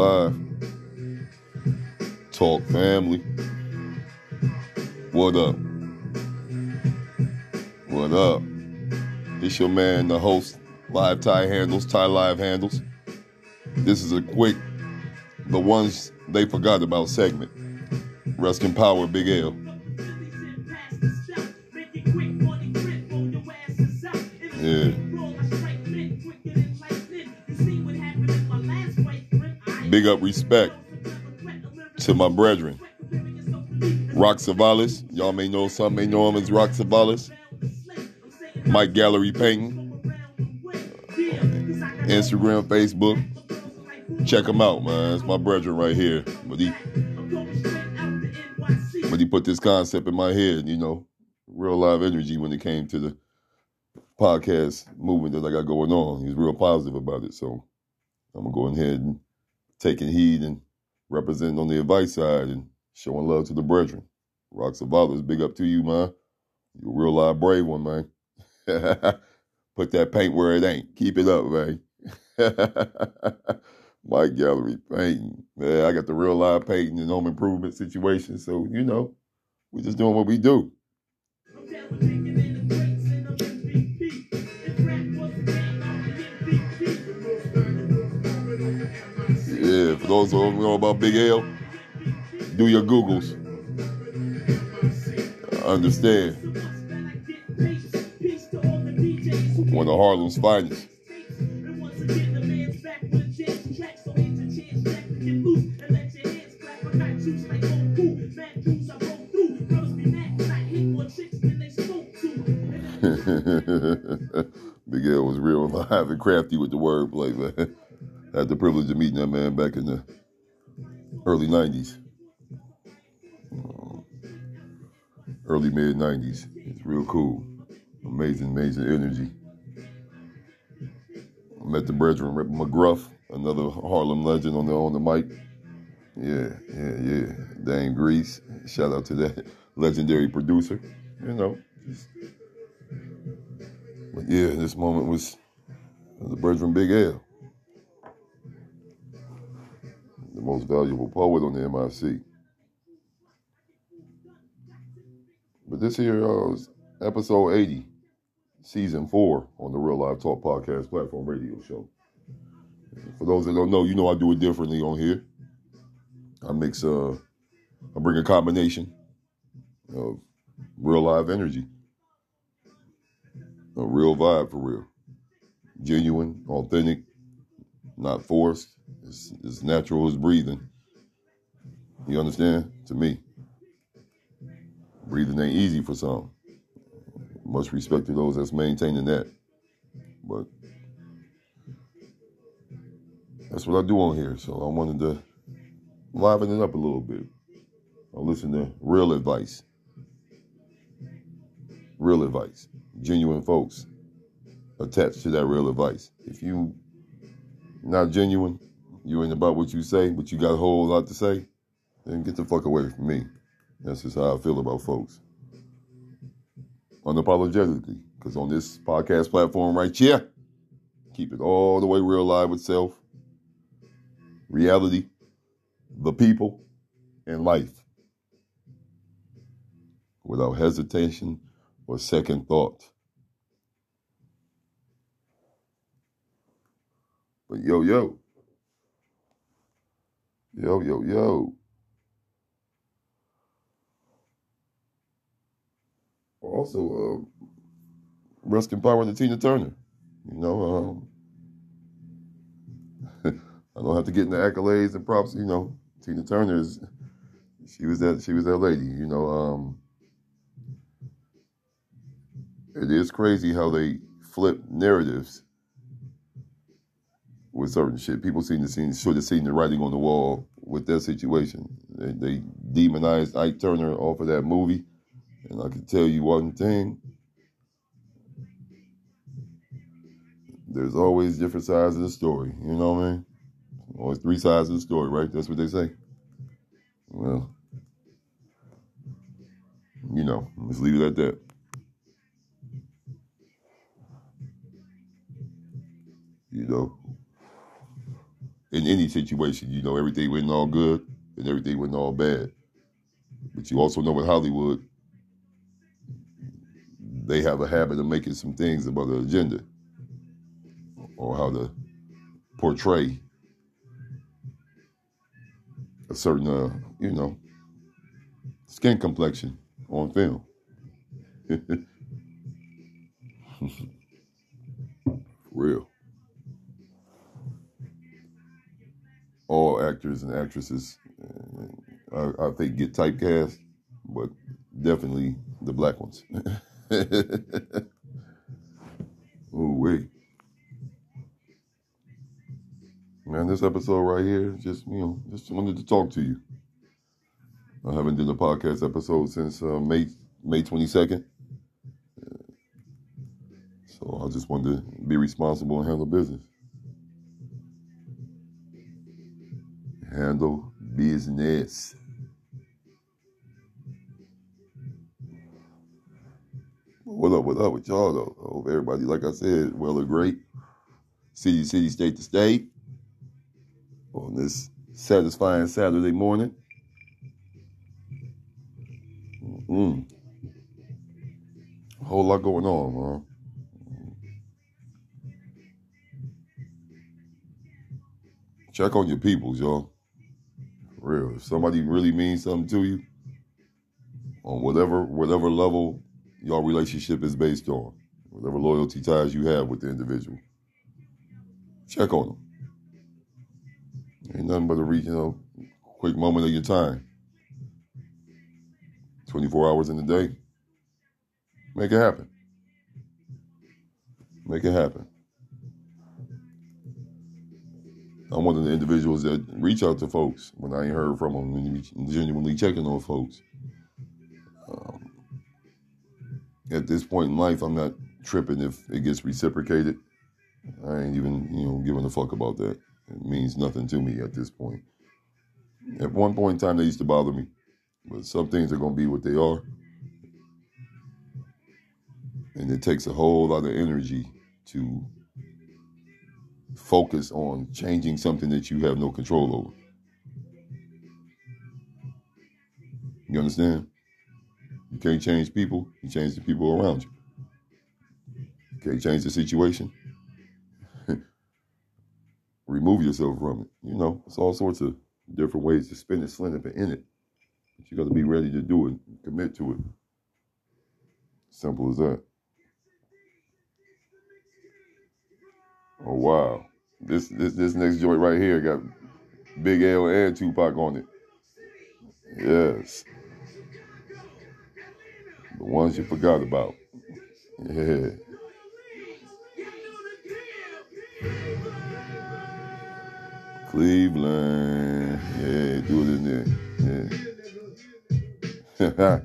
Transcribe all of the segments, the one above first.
Live. Talk family. What up? What up? It's your man, the host, Live Tie Handles, Tie Live Handles. This is a quick, the ones they forgot about segment. Rest in power, Big L. Yeah. Big up respect to my brethren. Rock Savalas, y'all may know some may know him as Rock Savalas. My Gallery Painting. Instagram, Facebook. Check him out, man. It's my brethren right here. But he but he put this concept in my head, you know, real live energy when it came to the podcast movement that I got going on. He's real positive about it. So I'm gonna go ahead and taking heed and representing on the advice side and showing love to the brethren. Rock Savalas, big up to you, man. You're a real live brave one, man. Put that paint where it ain't. Keep it up, man. My gallery painting. Man, I got the real live painting and home improvement situation. So, you know, we're just doing what we do. Those who know about Big L, do your Googles. Understand. One of Harlem's finest. Big L was real live and crafty with the wordplay, man. Had the privilege of meeting that man back in the early 90s. Uh, early mid 90s. It's real cool. Amazing, amazing energy. I met the brethren, Rip McGruff, another Harlem legend on the on the mic. Yeah, yeah, yeah. Dame Grease. Shout out to that legendary producer. You know, just, but yeah, this moment was the brethren Big L, the most valuable poet on the MIC. But this here uh, was episode 80, season four on the Real Live Talk Podcast platform radio show. For those that don't know, you know I do it differently on here. I mix, uh, I bring a combination of real live energy, a real vibe for real, genuine, authentic, not forced. It's, it's natural as breathing. You understand? To me, breathing ain't easy for some. Much respect to those that's maintaining that. But that's what I do on here. So I wanted to liven it up a little bit. I listen to real advice. Real advice. Genuine folks attached to that real advice. If you not genuine, you ain't about what you say, but you got a whole lot to say, then get the fuck away from me. That's just how I feel about folks. Unapologetically. Because on this podcast platform right here, keep it all the way real live with self, reality, the people, and life. Without hesitation or second thought. But yo, yo. Yo, yo, yo. Also, uh, rest in power to Tina Turner. You know, um, I don't have to get into accolades and props. You know, Tina Turner is she was that she was that lady. You know, um, it is crazy how they flip narratives with certain shit. People seem to see should have seen the writing on the wall with that situation. They, they demonized Ike Turner off of that movie, and I can tell you one thing. There's always different sides of the story. You know what I mean? Always three sides of the story, right? That's what they say. Well, you know, let's leave it at that. You know, in any situation. You know, everything went all good and everything went all bad. But you also know with Hollywood, they have a habit of making some things about the agenda or how to portray a certain, uh, you know, skin complexion on film. real. All actors and actresses, uh, I, I think, get typecast, but definitely the black ones. oh wait, man, this episode right here, just you know, just wanted to talk to you. I haven't done a podcast episode since uh, May May twenty second. So I just wanted to be responsible and handle business. Handle business. What up, what up with y'all though? I hope everybody, like I said, well or great. City, city, state to state. On this satisfying Saturday morning. Mm. A whole lot going on, man. Check on your peoples, y'all. Real. If somebody really means something to you, on whatever whatever level your relationship is based on, whatever loyalty ties you have with the individual, check on them. Ain't nothing but a you know, quick moment of your time. 24 hours in a day. Make it happen. Make it happen. I'm one of the individuals that reach out to folks when I ain't heard from them and genuinely checking on folks. Um, at this point in life, I'm not tripping if it gets reciprocated. I ain't even, you know, giving a fuck about that. It means nothing to me at this point. At one point in time, they used to bother me, but some things are going to be what they are. And it takes a whole lot of energy to focus on changing something that you have no control over. You understand? You can't change people, you change the people around you. You can't change the situation. Remove yourself from it. You know, it's all sorts of different ways to spin it, it, in it. But you got to be ready to do it, commit to it. Simple as that. Oh wow. This this this next joint right here got Big L and Tupac on it. Yes. The ones you forgot about. Yeah. Cleveland. Yeah, do it in there. Yeah.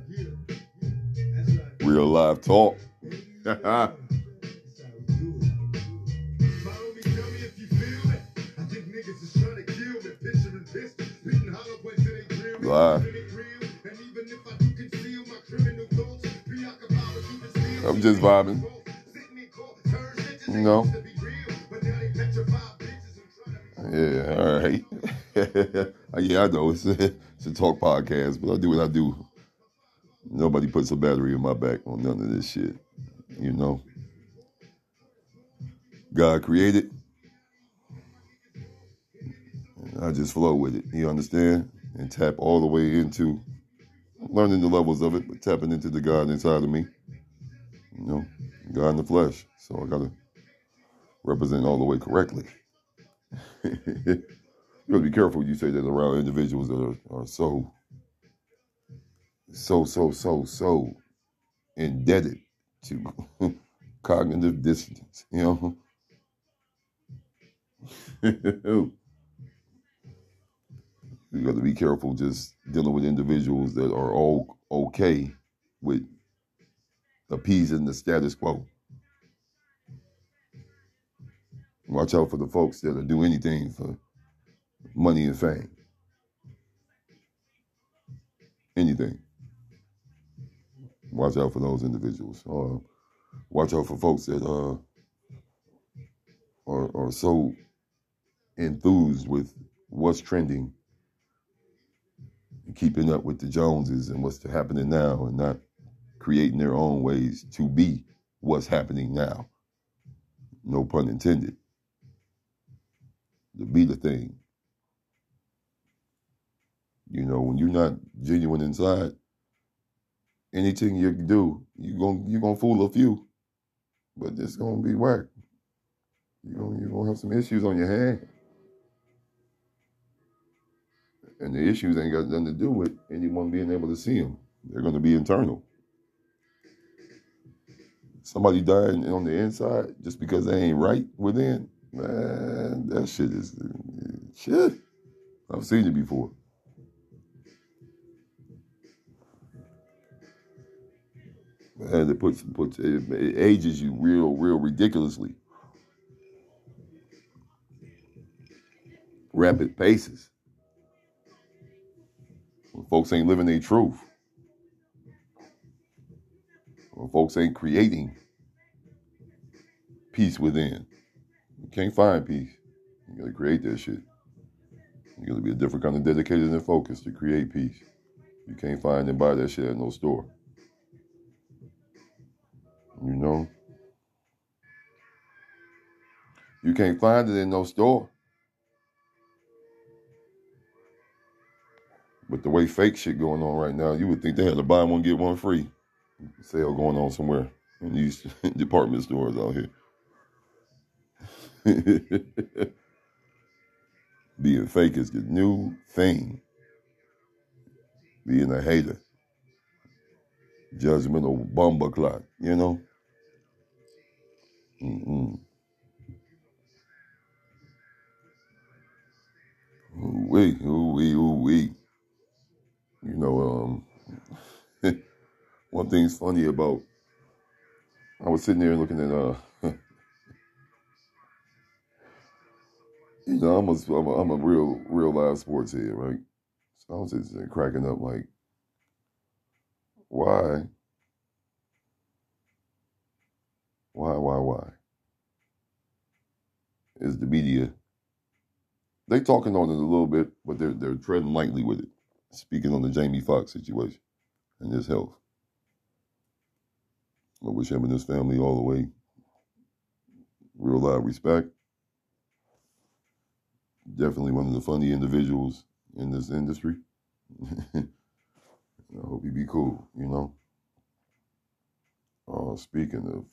Real live talk. I'm just vibing. You know? Yeah, all right. yeah, I know it's a, it's a talk podcast, but I do what I do. Nobody puts a battery in my back on none of this shit. You know? God created. I just flow with it. You understand? And tap all the way into learning the levels of it, but tapping into the God inside of me. You know, God in the flesh. So I gotta represent all the way correctly. you gotta be careful you say that around individuals that are, are so, so, so, so, so indebted to cognitive dissonance. You know. You got to be careful just dealing with individuals that are all okay with appeasing the status quo. Watch out for the folks that'll do anything for money and fame. Anything. Watch out for those individuals. Uh, watch out for folks that uh, are, are so enthused with what's trending and keeping up with the Joneses and what's happening now and not creating their own ways to be what's happening now. No pun intended. To be the thing. You know, when you're not genuine inside, anything you do, you going you're gonna fool a few, but it's gonna be whack. You're gonna you're gonna have some issues on your hand, and the issues ain't got nothing to do with anyone being able to see them. They're gonna be internal. Somebody dying on the inside just because they ain't right within, man, that shit is shit. I've seen it before. and it puts puts it, it ages you real real ridiculously. Rapid paces. When folks ain't living their truth. When folks ain't creating peace within. You can't find peace. You gotta create that shit. You gotta be a different kind of dedicated and focused to create peace. You can't find and buy that shit at no store. You know? You can't find it in no store. But the way fake shit going on right now, you would think they had to buy one, get one free sale going on somewhere in these department stores out here. Being fake is the new thing. Being a hater. Judgmental bumba clock, you know? Mm-mm. Ooh wee, ooh wee, ooh wee. You know, um, one thing's funny about. I was sitting there looking at uh, you know, I'm a, I'm a, I'm a real real live sports head, right? So I was just cracking up like, why, why, why, why? Is the media they talking on it a little bit, but they're they're treading lightly with it. Speaking on the Jamie Foxx situation and his health. I wish him and his family all the way real live respect. Definitely one of the funny individuals in this industry. I hope he be cool, you know. Uh, speaking of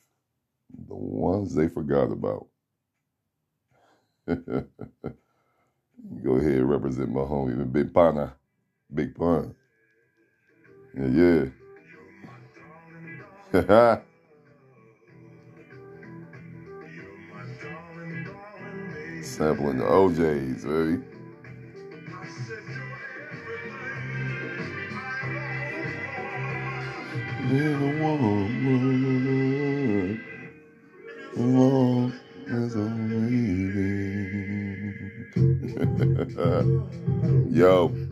the ones they forgot about. Go ahead represent my homie, Big Pana. Big Pun. Yeah, yeah. Sampling the OJs, baby. Eh? Little woman, long as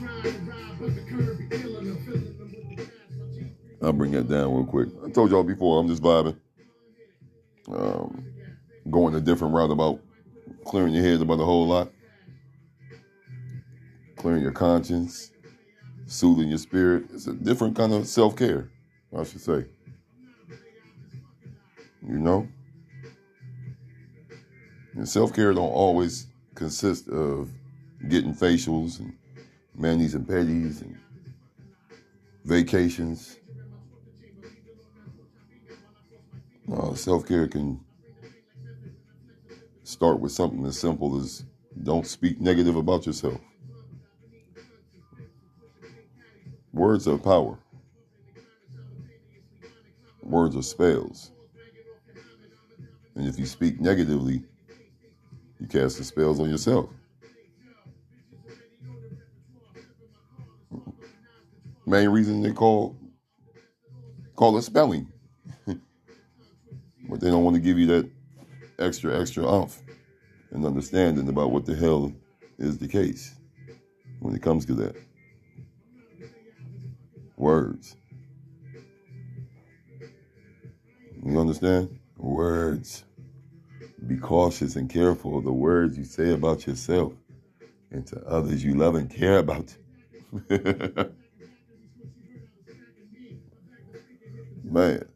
I'll bring that down real quick. I told y'all before, I'm just vibing. Um, going a different route about clearing your head about a whole lot clearing your conscience, soothing your spirit. It's a different kind of self care, I should say. You know? And self care don't always consist of getting facials and manis and petties and vacations. Uh, self care can start with something as simple as don't speak negative about yourself. Words are power. Words are spells. And if you speak negatively, you cast the spells on yourself. main reason they call call it spelling. But they don't want to give you that extra, extra umph and understanding about what the hell is the case when it comes to that. Words. You understand? Words. Be cautious and careful of the words you say about yourself and to others you love and care about. Man.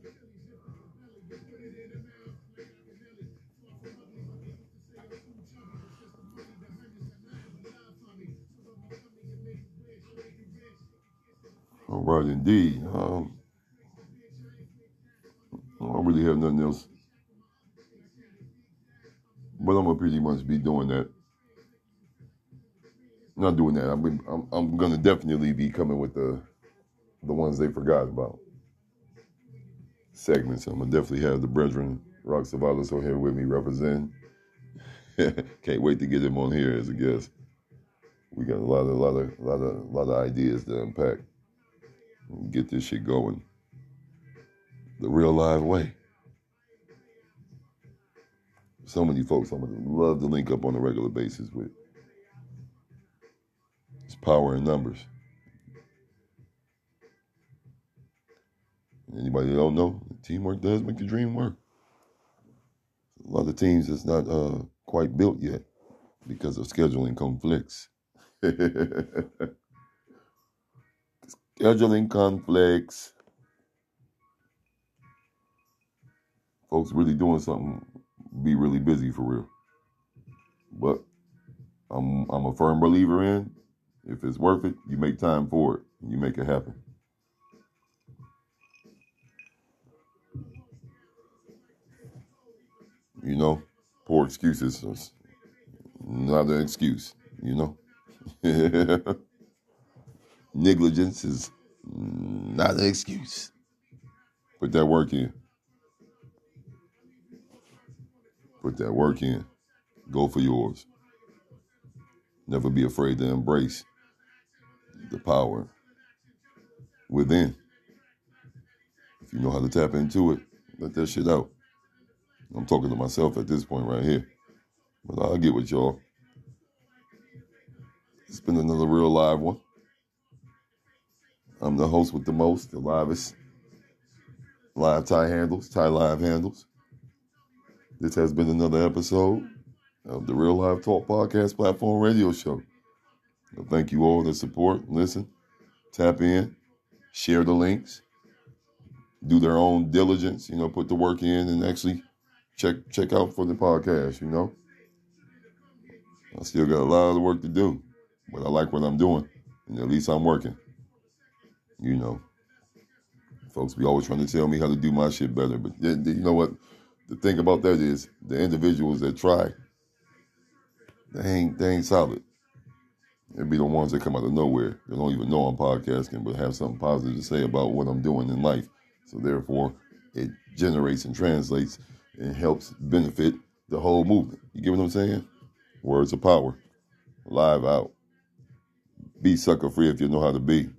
Right, indeed. Um, I really have nothing else. But I'm gonna pretty much be doing that. Not doing that. I'm I'm, I'm gonna definitely be coming with the the ones they forgot about segments. I'm gonna definitely have the brethren Rock Savalas on here with me represent. Can't wait to get him on here as a guest. We got a lot of a lot of a lot of a lot of ideas to unpack. Get this shit going the real live way. So many folks I would love to link up on a regular basis with. It's power in numbers. Anybody that don't know, teamwork does make the dream work. A lot of teams that's not uh, quite built yet because of scheduling conflicts. scheduling conflicts. folks really doing something, be really busy for real. But I'm I'm a firm believer in if it's worth it, you make time for it. You make it happen. You know, poor excuses not an excuse, you know. Negligence is not an excuse. Put that work in. Put that work in. Go for yours. Never be afraid to embrace the power within. If you know how to tap into it, let that shit out. I'm talking to myself at this point right here. But I'll get with y'all. It's been another real live one. I'm the host with the most, the livest. Live tie handles, tie live handles. This has been another episode of the Real Live Talk Podcast Platform Radio Show. thank you all the support, listen, tap in, share the links, do their own diligence, you know, put the work in and actually check check out for the podcast, you know. I still got a lot of work to do, but I like what I'm doing, and at least I'm working. You know, folks be always trying to tell me how to do my shit better, but you know what? the thing about that is the individuals that try, they ain't they ain't solid. It'd be the ones that come out of nowhere. They don't even know I'm podcasting, but have something positive to say about what I'm doing in life. So therefore, it generates and translates and helps benefit the whole movement. You get what I'm saying? Words of power. Live out. Be sucker free if you know how to be.